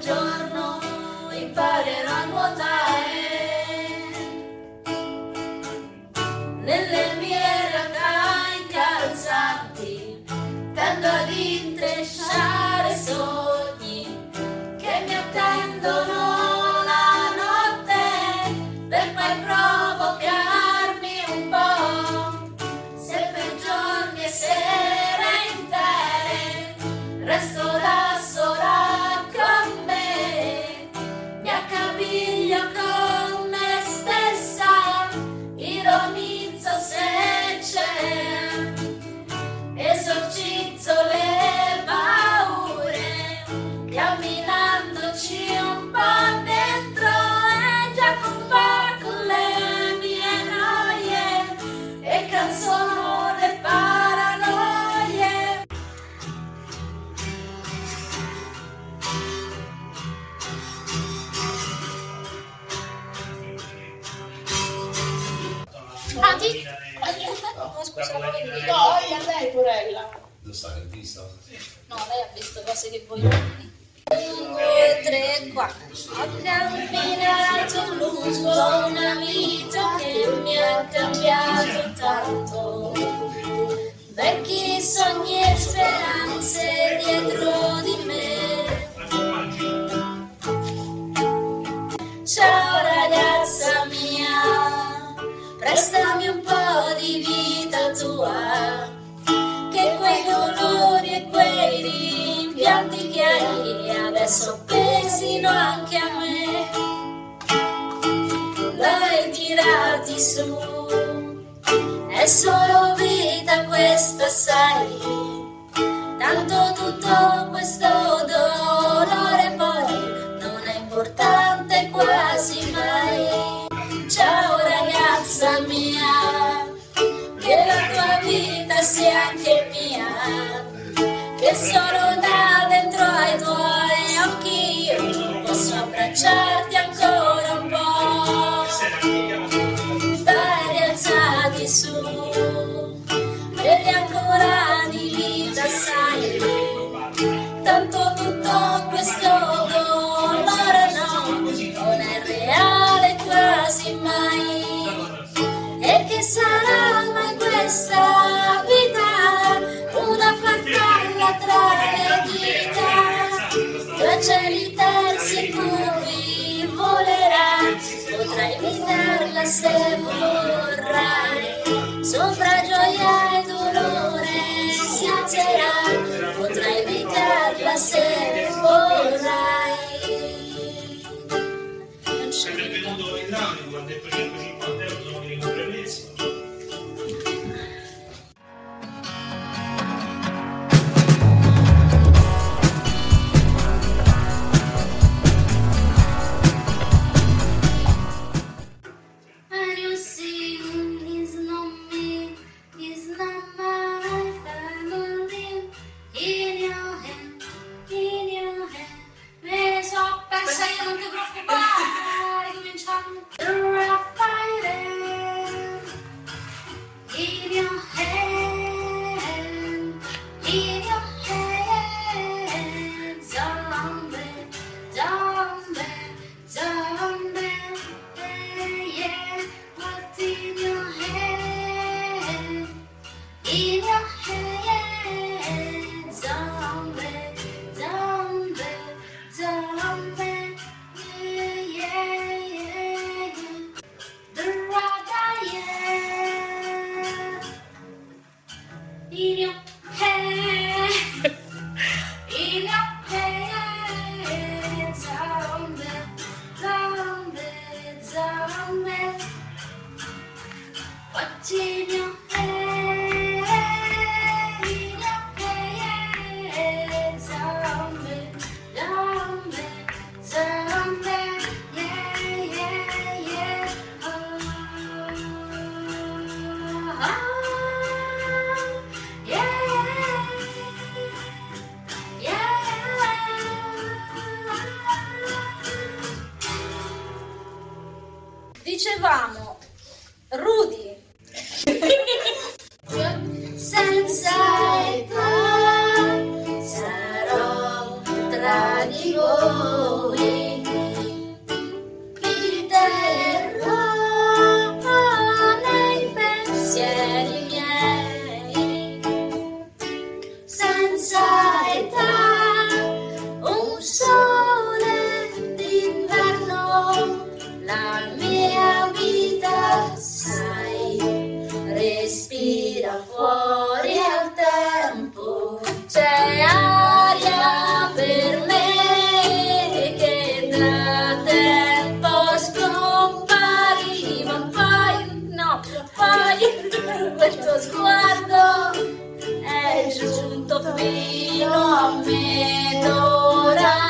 giorno imparerò a nuotare. bella. Lo sa che ha visto? No, lei ha visto cose che voi non un, due, tre, quattro. Ho camminato lungo una vita che mi ha cambiato tanto. Vecchi sogni e speranze occhiali e adesso pesino anche a me. Dai, tirati su, è solo vita questa, sai, tanto tutto questo dolore. quasi mai. E che sarà mai questa vita? Una farfalla tra le dita. Tra cieli terzi e curvi volerà potrai imitarla se vuoi. Dear dicevamo Rudy voglio quel tuo sguardo è giunto fino a me. D'ora